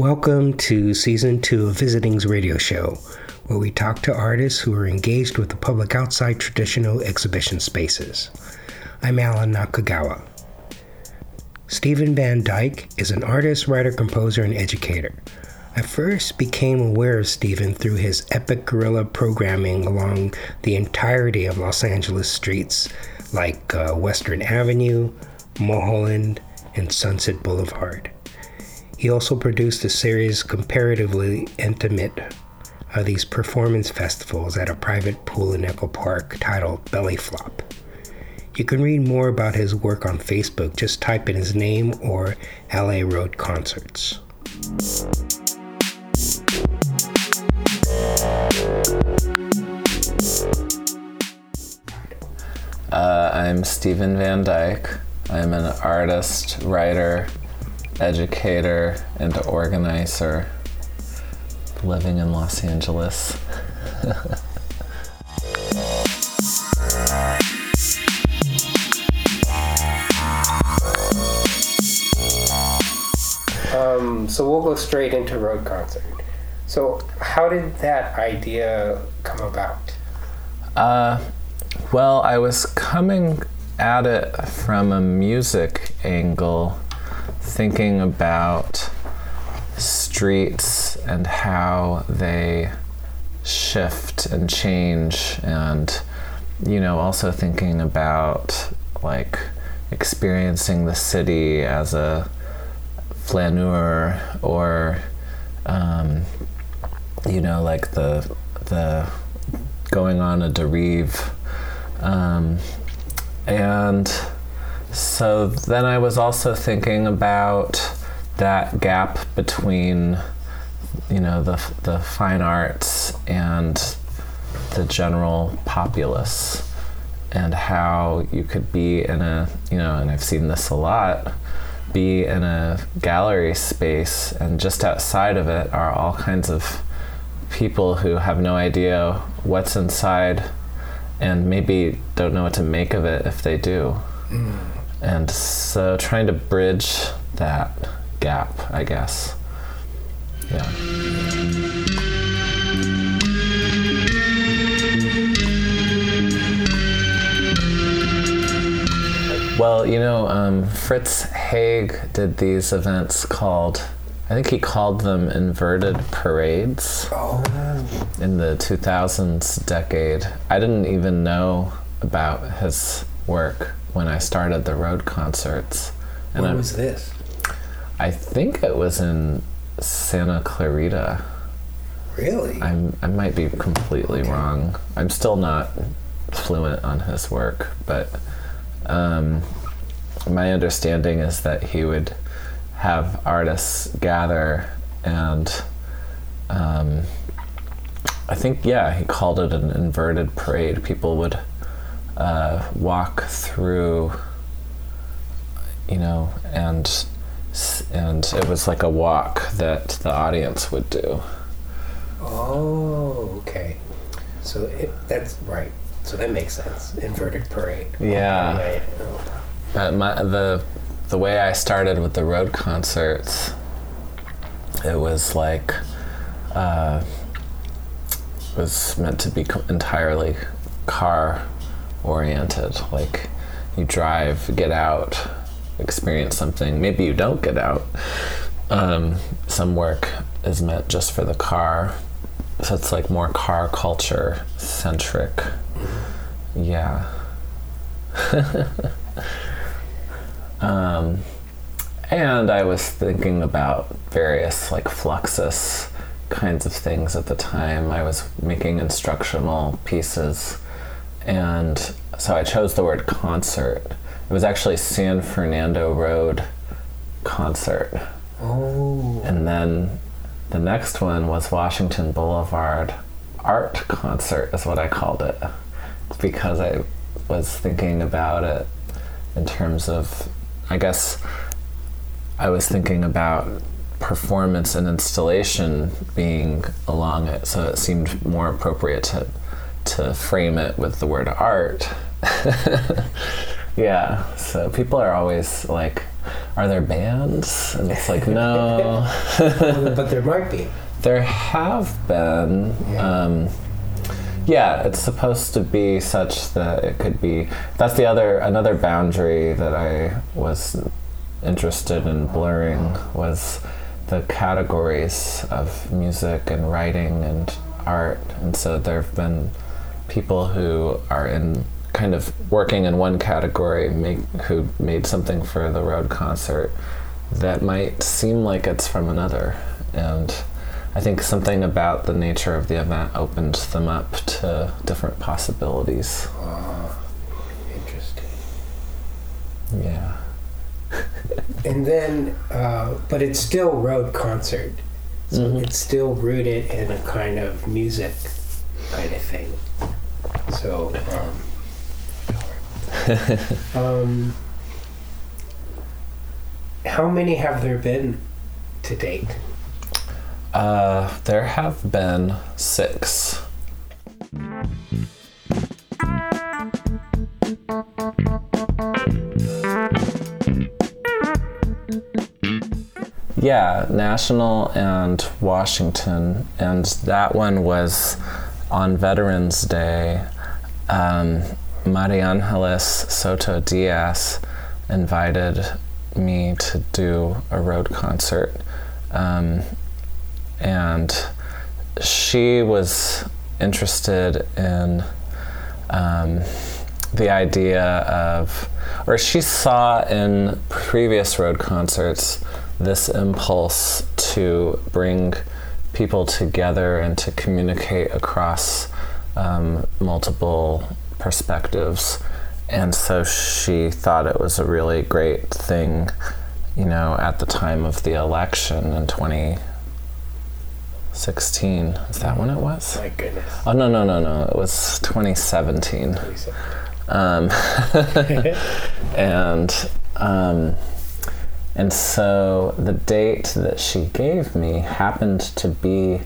Welcome to season two of Visiting's radio show, where we talk to artists who are engaged with the public outside traditional exhibition spaces. I'm Alan Nakagawa. Stephen Van Dyke is an artist, writer, composer, and educator. I first became aware of Stephen through his epic guerrilla programming along the entirety of Los Angeles streets like uh, Western Avenue, Mulholland, and Sunset Boulevard. He also produced a series comparatively intimate of these performance festivals at a private pool in Echo Park titled Belly Flop. You can read more about his work on Facebook. Just type in his name or LA Road Concerts. Uh, I'm Stephen Van Dyke. I'm an artist, writer, educator, and organizer living in Los Angeles. Um, so we'll go straight into road concert. So, how did that idea come about? Uh, well, I was coming at it from a music angle, thinking about streets and how they shift and change, and you know, also thinking about like experiencing the city as a flaneur or um, you know like the the going on a derive. Um, and so then I was also thinking about that gap between you know the the fine arts and the general populace and how you could be in a you know and I've seen this a lot be in a gallery space, and just outside of it are all kinds of people who have no idea what's inside and maybe don't know what to make of it if they do. Mm. And so trying to bridge that gap, I guess. Yeah. Well, you know, um, Fritz Haeg did these events called, I think he called them inverted parades oh. in the 2000s decade. I didn't even know about his work when I started the road concerts. And Where was this? I think it was in Santa Clarita. Really? I'm, I might be completely okay. wrong. I'm still not fluent on his work, but um, my understanding is that he would have artists gather and um, I think yeah he called it an inverted parade. People would uh, walk through, you know, and and it was like a walk that the audience would do. Oh, okay. So it, that's right. So that makes sense. Inverted parade. Yeah. Right. But my, the the way I started with the road concerts, it was like uh, was meant to be entirely car oriented. Like you drive, get out, experience something. Maybe you don't get out. Um, some work is meant just for the car, so it's like more car culture centric. Yeah. um, and I was thinking about various like Fluxus kinds of things at the time. I was making instructional pieces, and so I chose the word concert. It was actually San Fernando Road concert. Oh. And then the next one was Washington Boulevard art concert, is what I called it because I was thinking about it in terms of, I guess, I was thinking about performance and installation being along it, so it seemed more appropriate to to frame it with the word art. yeah, so people are always like, are there bands? And it's like, no. but there might be. There have been. Yeah. Um, yeah, it's supposed to be such that it could be. That's the other another boundary that I was interested in blurring was the categories of music and writing and art, and so there have been people who are in kind of working in one category make, who made something for the road concert that might seem like it's from another and I think something about the nature of the event opened them up to different possibilities. Ah, interesting. Yeah. And then, uh, but it's still road concert. So Mhm. it's still rooted in a kind of music kind of thing. So, um, um, how many have there been to date? Uh, there have been six. Yeah, National and Washington, and that one was on Veterans Day. Um, Soto Diaz invited me to do a road concert. Um, and she was interested in um, the idea of, or she saw in previous road concerts this impulse to bring people together and to communicate across um, multiple perspectives. And so she thought it was a really great thing, you know, at the time of the election in 2016. Is that when it was? My goodness. Oh, no, no, no, no. It was 2017. Um, and um, and so the date that she gave me happened to be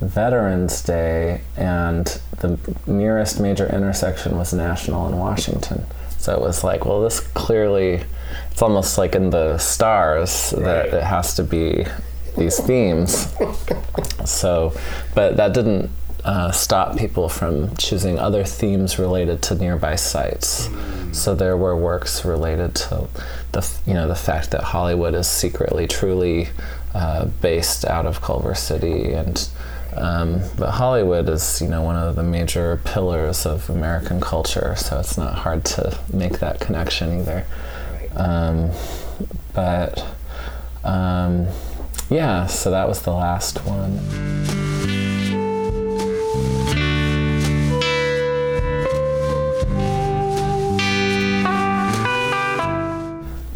Veterans Day, and the nearest major intersection was National in Washington. So it was like, well, this clearly, it's almost like in the stars that it has to be these themes. So, but that didn't uh, stop people from choosing other themes related to nearby sites. So there were works related to the you know the fact that Hollywood is secretly truly uh, based out of Culver City and. Um, but Hollywood is, you know, one of the major pillars of American culture, so it's not hard to make that connection either. Um, but um, yeah, so that was the last one.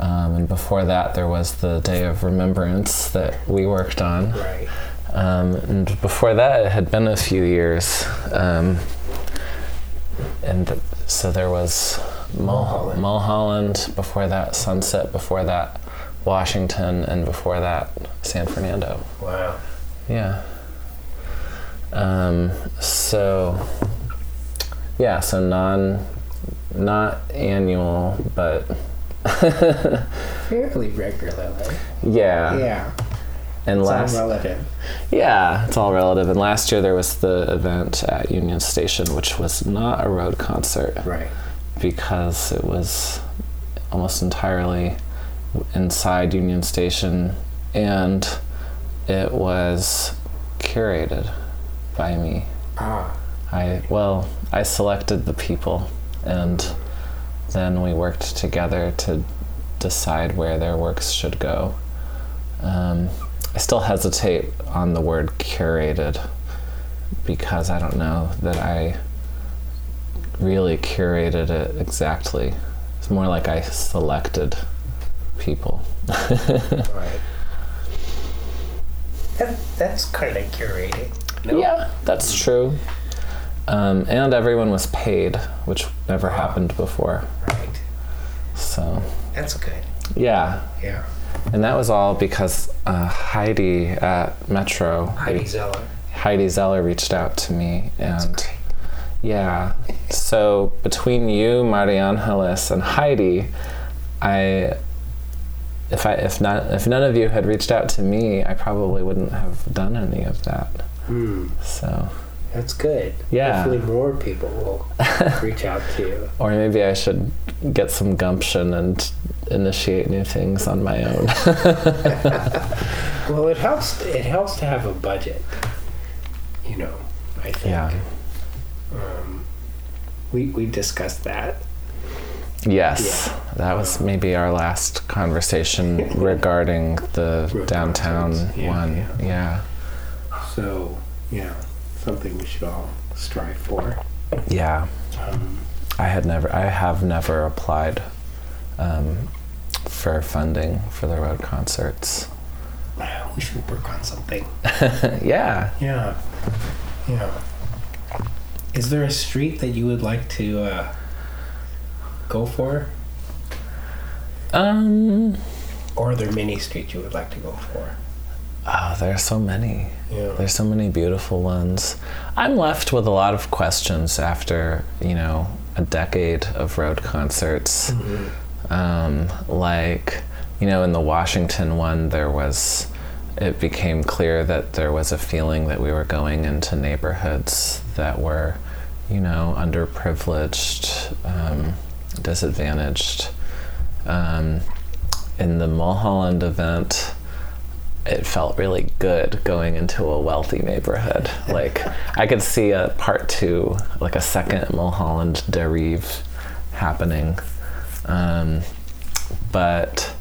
Um, and before that, there was the Day of Remembrance that we worked on. Right. Um, and before that, it had been a few years. Um, and th- so there was Mulholland. Mulholland, before that, Sunset, before that, Washington, and before that, San Fernando. Wow. Yeah. Um, so, yeah, so non, not annual, but Fairly regularly. yeah. Yeah. And It's last, all relative. Yeah, it's all relative. And last year there was the event at Union Station, which was not a road concert Right. because it was almost entirely inside Union Station and it was curated by me. Ah. I well, I selected the people and then we worked together to decide where their works should go. Um, I still hesitate on the word curated because I don't know that I really curated it exactly. It's more like I selected people. Right. That, that's kind of curated. No? Yeah, that's true. Um, and everyone was paid, which never Wow. happened before. Right. So, That's good. yeah. Yeah. And that was all because uh, Heidi at Metro, Heidi Zeller. Heidi Zeller reached out to me. And yeah, so between you, Maria Angeles, and Heidi, I if I if not if none of you had reached out to me, I probably wouldn't have done any of that. Hmm. So That's good. Yeah. Hopefully more people will reach out to you. or maybe I should get some gumption and initiate new things on my own. Well, it helps. It helps to have a budget. You know, I think. yeah. Um, we we discussed that. Yes. Yeah. That was maybe our last conversation regarding the Road downtown. Yeah, one. yeah. Yeah. So yeah, something we should all strive for. Yeah. Um, I had never I have never applied um, for funding for the road concerts. we should work on something. yeah. Yeah, yeah. Is there a street that you would like to uh, go for, Um or are there many streets you would like to go for? oh, there are so many. Yeah. There's so many beautiful ones. I'm left with a lot of questions after, you know, a decade of road concerts. Mhm. Um, like, you know, in the Washington one, there was, it became clear that there was a feeling that we were going into neighborhoods that were, you know, underprivileged, um, disadvantaged. Um, in the Mulholland event, it felt really good going into a wealthy neighborhood. Like I could see a part two, like a second Mulholland Derive happening. Um, but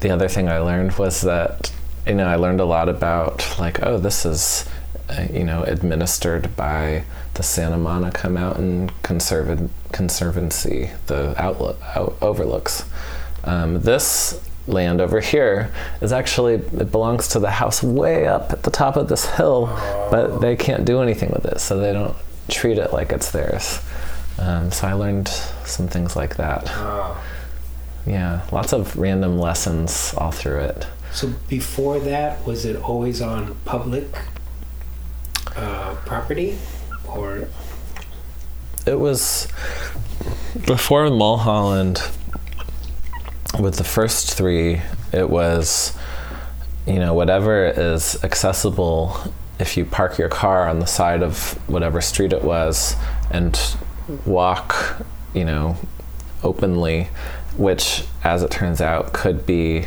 the other thing I learned was that you know I learned a lot about like oh this is uh, you know administered by the Santa Monica Mountain Conserva- Conservancy, the outlook out, overlooks. Um, this land over here is actually it belongs to the house way up at the top of this hill, but they can't do anything with it, so they don't treat it like it's theirs. Um, so I learned some things like that. Oh. Yeah, lots of random lessons all through it. So before that, was it always on public uh, property, or It was before Mulholland. With the first three, it was, you know, whatever is accessible. If you park your car on the side of whatever street it was and walk, you know, openly, which, as it turns out, could be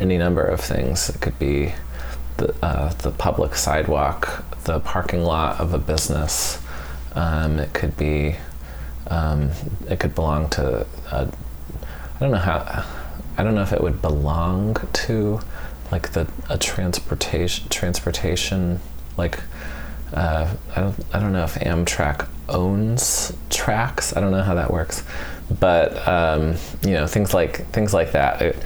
any number of things. It could be the uh, the public sidewalk, the parking lot of a business. Um, it could be. Um, it could belong to. A, I don't know how. I don't know if it would belong to, like the a transportation transportation like. Uh, I don't. I don't know if Amtrak owns tracks. I don't know how that works, but um, you know things like things like that. It,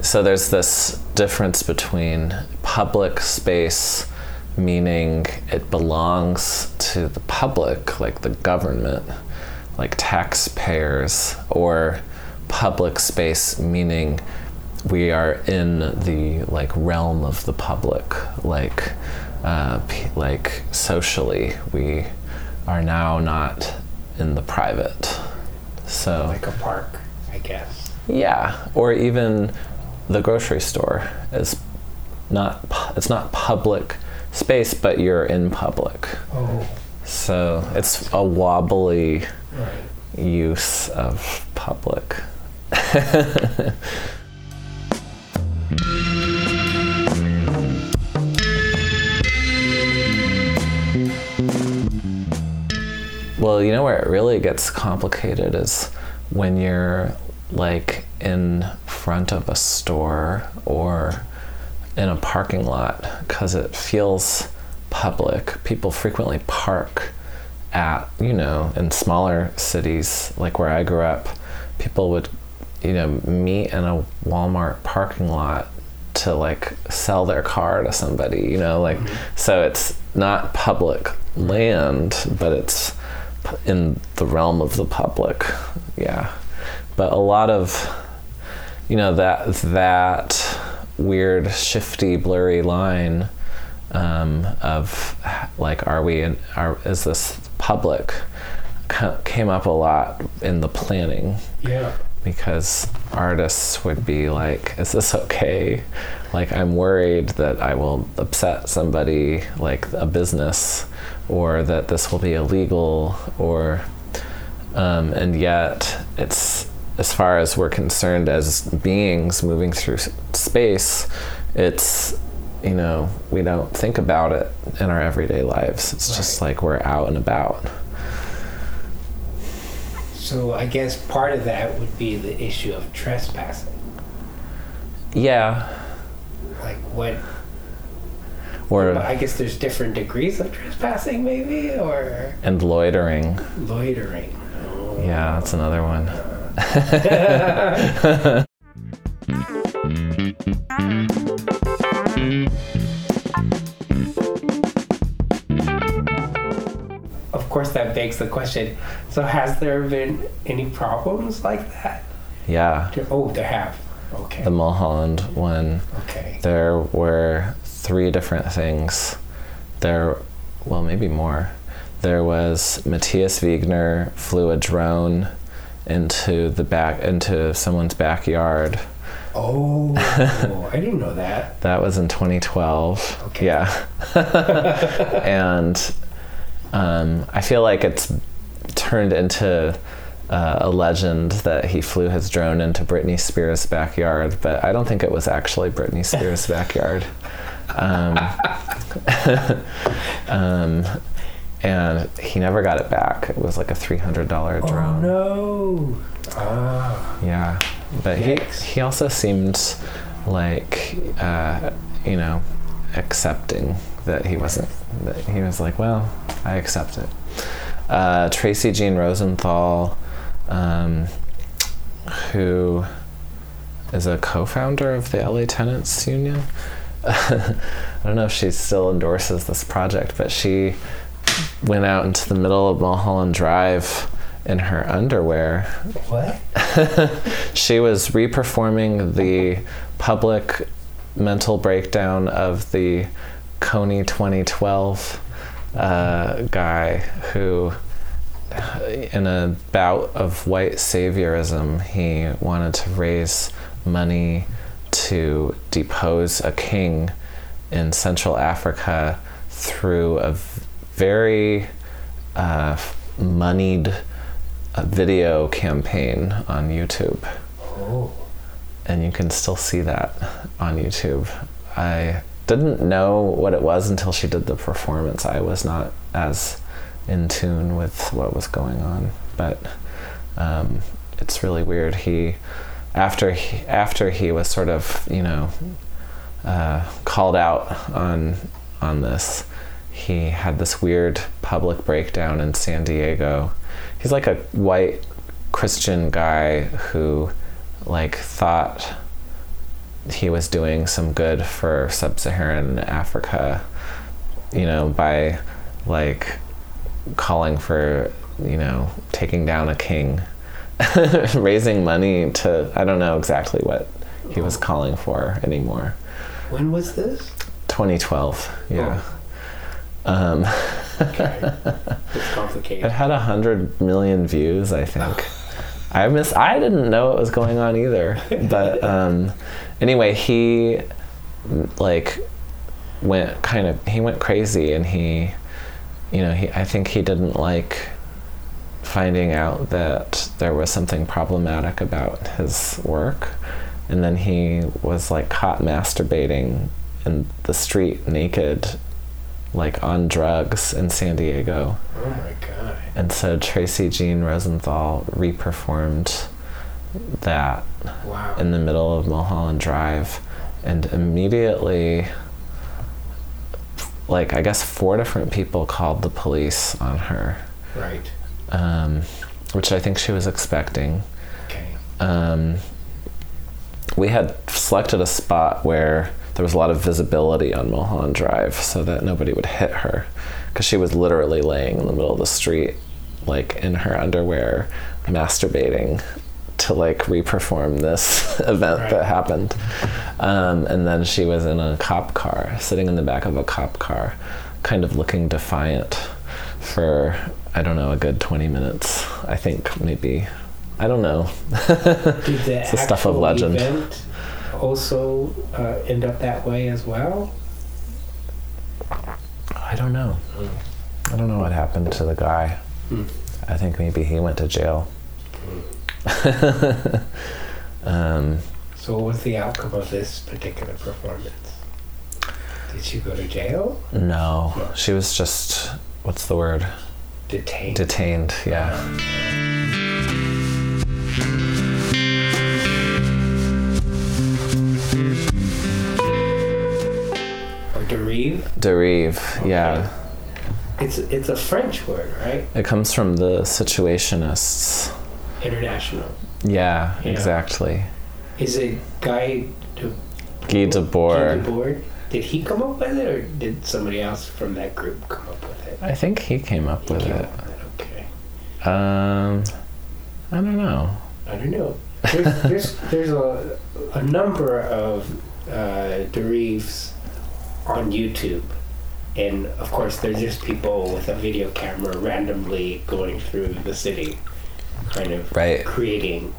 so there's this difference between public space meaning it belongs to the public like the government like taxpayers or public space meaning we are in the like realm of the public like uh, like socially we are now not in the private so like a park? I guess. yeah, or even the grocery store is not it's not public space, but you're in public. Oh, So it's a wobbly right. use of public. Well, you know where it really gets complicated is when you're like in front of a store or in a parking lot because it feels public. People frequently park at, you know, in smaller cities like where I grew up, people would, you know, meet in a Walmart parking lot to like sell their car to somebody, you know, like mm-hmm. so it's not public land, but it's in the realm of the public. Yeah. But a lot of you know that that weird shifty blurry line um, of like are we in are is this public came up a lot in the planning Yeah. because artists would be like, is this okay? Like, I'm worried that I will upset somebody, like a business, or that this will be illegal, or, um, and yet it's, as far as we're concerned as beings moving through space, it's, you know, we don't think about it in our everyday lives. It's right. just like we're out and about. So I guess part of that would be the issue of trespassing. Yeah. Like what? Or I guess there's different degrees of trespassing, maybe, or and loitering. Loitering. Oh. Yeah, that's another one. Of course, that begs the question. So, has there been any problems like that? Yeah. Oh, there have. Okay. The Mulholland one. Okay. There were three different things. There, well, maybe more. There was Matthias Wegner flew a drone into the back into someone's backyard. Oh, I didn't know that. that was in 2012. Okay. Yeah. and um, I feel like it's turned into uh, a legend that he flew his drone into Britney Spears' backyard, but I don't think it was actually Britney Spears' backyard. Um, um, and he never got it back. It was like a three hundred dollar drone. Oh no! Ah. Yeah, but he he also seemed like uh, you know accepting that he wasn't. That he was like, well, I accept it. Uh, Tracy Jeanne Rosenthal, um, who is a co-founder of the LA Tenants Union. I don't know if she still endorses this project, but she went out into the middle of Mulholland Drive in her underwear. What? she was reperforming the public mental breakdown of the Kony 2012 uh, guy who, in a bout of white saviorism, he wanted to raise money to depose a king in Central Africa through a very uh, moneyed uh, video campaign on YouTube. Oh. And you can still see that on YouTube. I didn't know what it was until she did the performance. I was not as in tune with what was going on, but um, it's really weird. He after he after he was sort of you know uh, called out on on this, he had this weird public breakdown in San Diego. He's like a white Christian guy who like thought he was doing some good for sub-Saharan Africa, you know, by like calling for, you know, taking down a king, raising money to I don't know exactly what he was calling for anymore. When was this? 2012. Yeah. Oh. Um, okay. It's complicated. It had a hundred million views, I think. I miss. I didn't know what was going on either. But um, anyway, he like went kind of he went crazy, and he, you know, he I think he didn't like finding out that there was something problematic about his work, and then he was like caught masturbating in the street naked like on drugs in San Diego. Oh my god. And so Tracy Jeanne Rosenthal reperformed that wow. in the middle of Mulholland Drive and immediately like I guess four different people called the police on her. Right. Um, which I think she was expecting. Okay. Um, we had selected a spot where there was a lot of visibility on Mulholland Drive so that nobody would hit her because she was literally laying in the middle of the street, like in her underwear, masturbating to like reperform this event right. that happened. Um, and then she was in a cop car, sitting in the back of a cop car, kind of looking defiant for, I don't know, a good 20 minutes. I think maybe I don't know. Did the It's the stuff of legend. event also uh, end up that way as well? I don't know. I don't know what happened to the guy. Hmm. I think maybe he went to jail. um, So, what was the outcome of this particular performance? Did she go to jail? no, she was just what's the word? Detained? Detained. Yeah. or derive? Derive. Yeah. It's it's a French word, right? It comes from the situationists. International. Yeah, Yeah. exactly. Is it Guy de Guy Debord. Debord? Did he come up with it, or did somebody else from that group come up with it? I think he came up He with came it. up with it. Okay. Um, I don't know. I don't know. There's there's, there's a, a number of uh, derives on YouTube, and of course there's just people with a video camera randomly going through the city, kind of Right. creating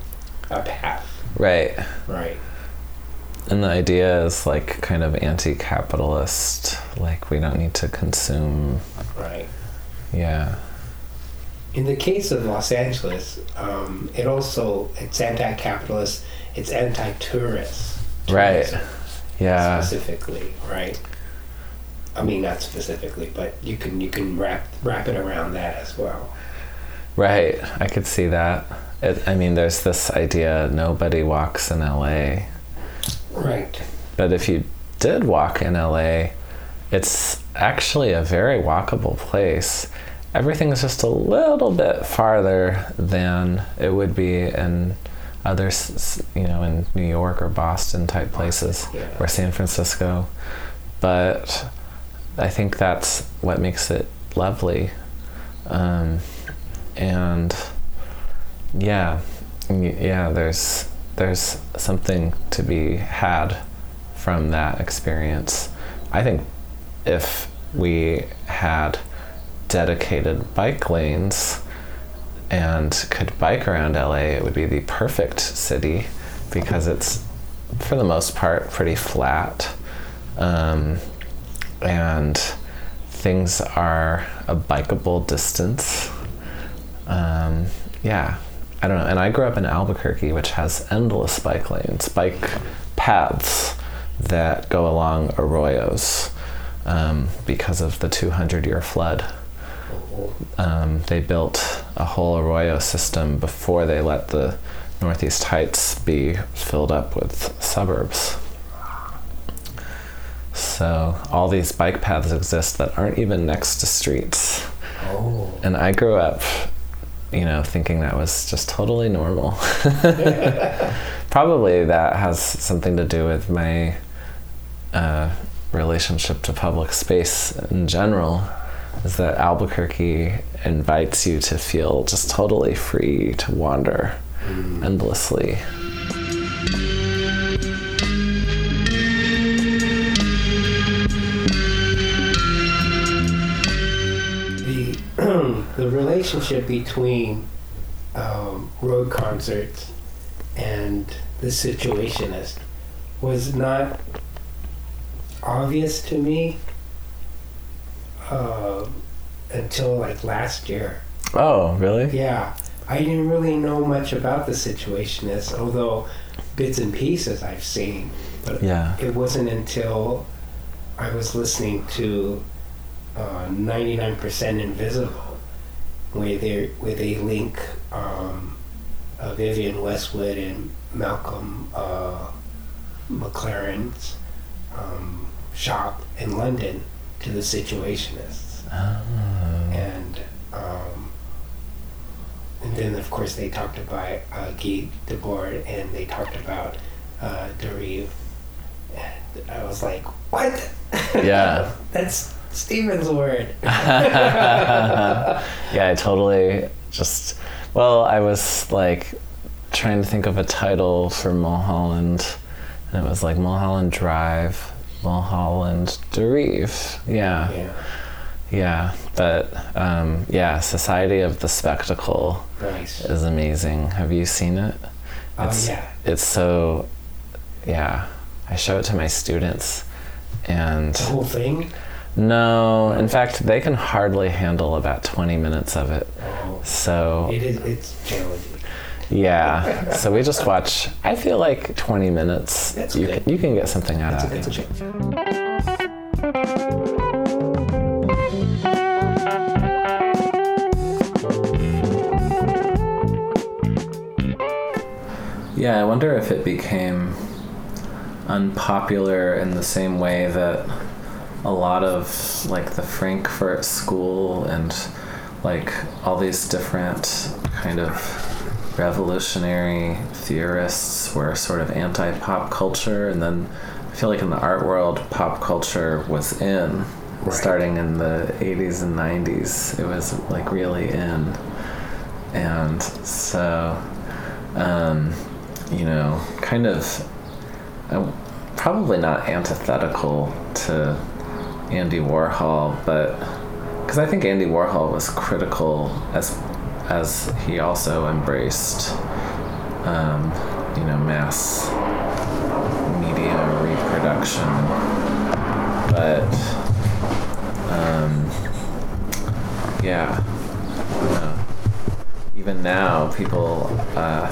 a path. Right. Right. And the idea is like kind of anti-capitalist. Like we don't need to consume. Right. Yeah. In the case of Los Angeles, um, it also it's anti-capitalist, it's anti-tourist. Right. Yeah. Specifically, right? I mean, not specifically, but you can you can wrap wrap it around that as well. Right. I could see that. It, I mean, there's this idea nobody walks in LA. Right. But if you did walk in LA, it's actually a very walkable place. Everything's just a little bit farther than it would be in other, you know, in New York or Boston type places Yeah. or San Francisco. But I think that's what makes it lovely. Um, and yeah, yeah, there's there's something to be had from that experience. I think if we had dedicated bike lanes and could bike around LA, it would be the perfect city because it's, for the most part, pretty flat. Um, and things are a bikeable distance. Um, yeah, I don't know. And I grew up in Albuquerque, which has endless bike lanes, bike paths that go along arroyos um, because of the 200 year flood. Um, they built a whole arroyo system before they let the Northeast Heights be filled up with suburbs. So all these bike paths exist that aren't even next to streets. Oh. And I grew up, you know, thinking that was just totally normal. Probably that has something to do with my uh, relationship to public space in general. Is that Albuquerque invites you to feel just totally free to wander endlessly. The relationship between um, road concerts and the situationist was not obvious to me uh, until like last year. Oh, really? Yeah, I didn't really know much about the situationist, although bits and pieces I've seen. But Yeah. it wasn't until I was listening to uh, 99% Invisible, where they where they link um, uh, Vivienne Westwood and Malcolm uh, McLaren's um, shop in London to the Situationists, Oh. and um, and then of course they talked about uh, Guy Debord and they talked about uh, Derive. And I was like, what? Yeah. That's Stephen's word. yeah, I totally just. Well, I was like trying to think of a title for Mulholland, and it was like Mulholland Drive, Mulholland Derive. Yeah, yeah. yeah. But um, yeah, Society of the Spectacle Nice. is amazing. Have you seen it? Oh, It's, yeah. It's so, yeah. I show it to my students, and The whole thing? No, in fact, they can hardly handle about 20 minutes of it. Oh, So it is, it's challenging. yeah, so we just watch. I feel like 20 minutes. That's you good. can, you can get something out That's a, of that's it. a big Yeah, I wonder if it became unpopular in the same way that a lot of like the Frankfurt School and like all these different kind of revolutionary theorists were sort of anti pop culture and then I feel like in the art world pop culture was in Right. starting in the 80s and 90s it was like really in and so um, you know, kind of uh, probably not antithetical to Andy Warhol, but because I think Andy Warhol was critical as as he also embraced, um, you know, mass media reproduction, but um, yeah, even now people. Uh,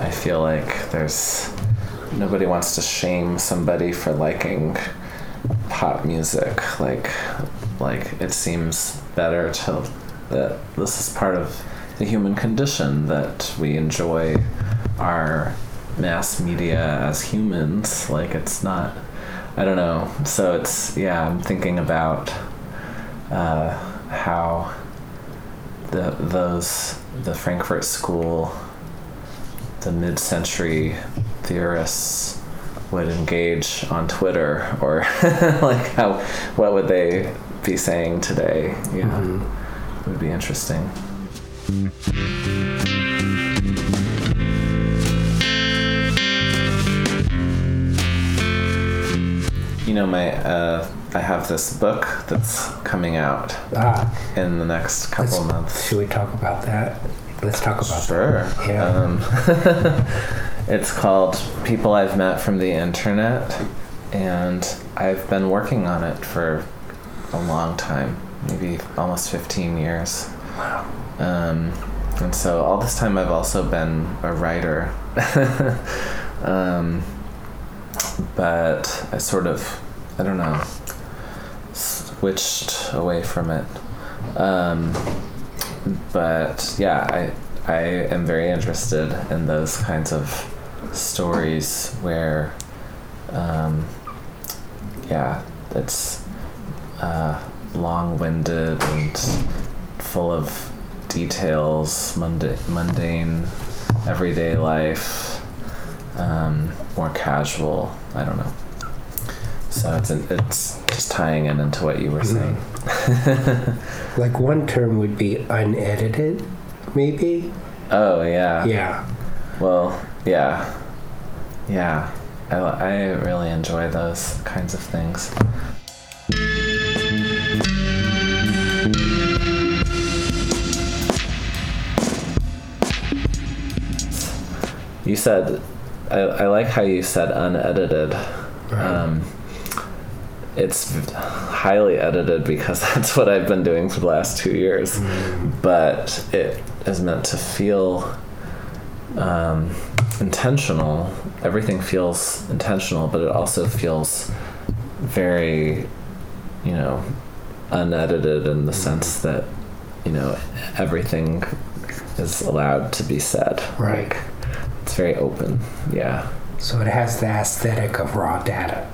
I feel like there's nobody wants to shame somebody for liking pop music. Like, like it seems better to that this is part of the human condition that we enjoy our mass media as humans. Like it's not. I don't know. So it's yeah. I'm thinking about uh, how the those the Frankfurt School the mid-century theorists would engage on Twitter, or like how what would they be saying today? Yeah, it would be interesting. You know, my uh, I have this book that's coming out Ah, in the next couple months. should we talk about that? Let's talk about Sure. that. Yeah. Um, it's called People I've Met from the Internet, and I've been working on it for a long time, maybe almost 15 years. wow. Um, and so all this time I've also been a writer. um, but I sort of, I don't know, switched away from it. Um, but yeah, I, I am very interested in those kinds of stories where, um, yeah, it's uh, long winded and full of details, munda- mundane, everyday life, um, more casual. I don't know. So it's it's just tying in into what you were saying. Like one term would be unedited, maybe? Oh yeah. Yeah. Well, yeah, yeah. I, I really enjoy those kinds of things. You said, I, I like how you said unedited. Right. Um, it's highly edited because that's what I've been doing for the last two years. But it is meant to feel um, intentional. Everything feels intentional, but it also feels very, you know, unedited in the sense that, you know, everything is allowed to be said. Right. Like, it's very open. Yeah. So it has the aesthetic of raw data.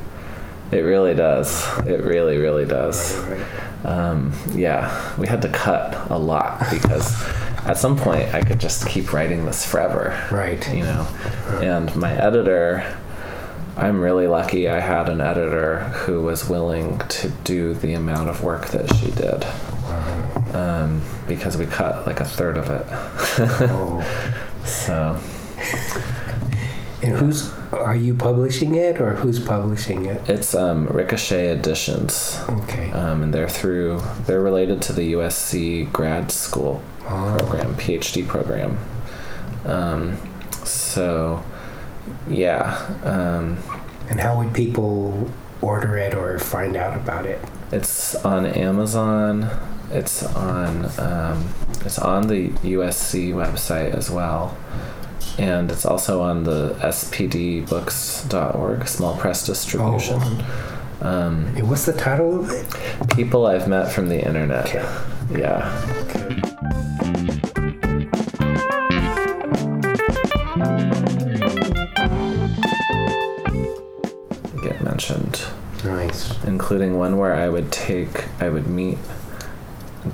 It really does. It really, really does. Right. Um, yeah, we had to cut a lot because at some point I could just keep writing this forever. Right. You know, and my editor, I'm really lucky I had an editor who was willing to do the amount of work that she did. Um, because we cut like a third of it. Oh. so, And who's are you publishing it or who's publishing it? It's um, Ricochet Editions. Okay. Um, and they're through they're related to the USC grad school Oh. program, PhD program. Um, so yeah, um, And how would people order it or find out about it? it's on Amazon. It's on um, it's on the USC website as well. And it's also on the spdbooks.org, small press distribution. Um, And what's the title of it? people I've met from the internet. Okay. Yeah. Get including one where I would take, I would meet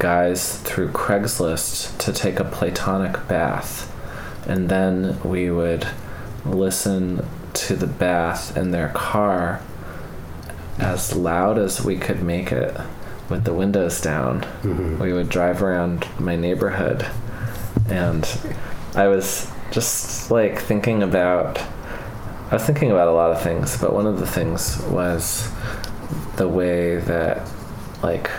guys through Craigslist to take a Platonic bath, and then we would listen to the bath in their car as loud as we could make it with the windows down. Mhm. We would drive around my neighborhood, and I was just like thinking about. I was thinking about a lot of things, but one of the things was the way that, like,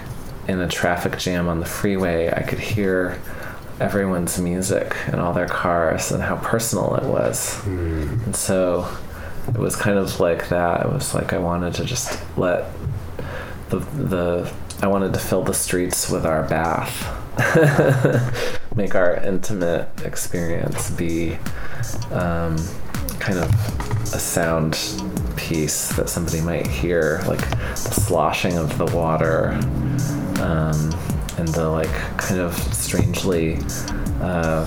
in a traffic jam on the freeway, I could hear everyone's music in all their cars and how personal it was. Mm. And so it was kind of like that. It was like I wanted to just let the the I wanted to fill the streets with our bath. Make our intimate experience be um, kind of a sound piece that somebody might hear, like the sloshing of the water, um, and the like kind of strangely, uh,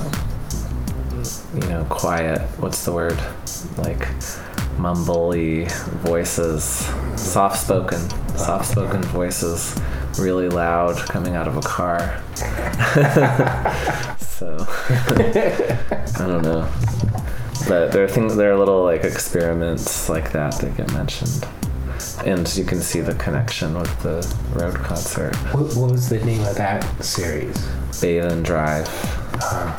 you know, quiet. What's the word? Like mumbly voices, soft-spoken, soft-spoken voices, really loud coming out of a car. so I don't know, but there are things, there are little like experiments like that that get mentioned, and you can see the connection with the road concert. What, what was the name of that series? Bathe and drive. Uh,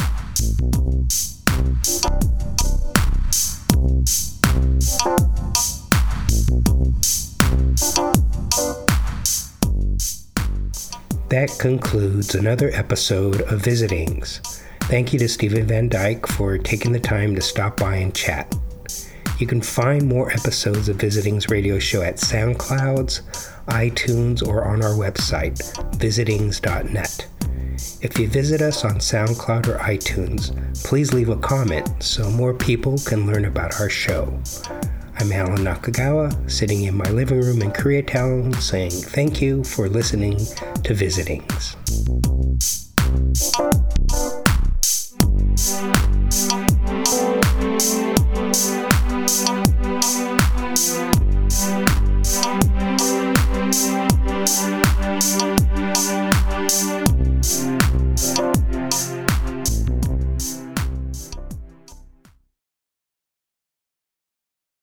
That concludes another episode of Visitings. Thank you to Stephen Van Dyke for taking the time to stop by and chat. You can find more episodes of Visitings Radio Show at SoundClouds, iTunes, or on our website, visitings.net. If you visit us on SoundCloud or iTunes, please leave a comment so more people can learn about our show. I'm Alan Nakagawa, sitting in my living room in Koreatown, saying thank you for listening to Visitings.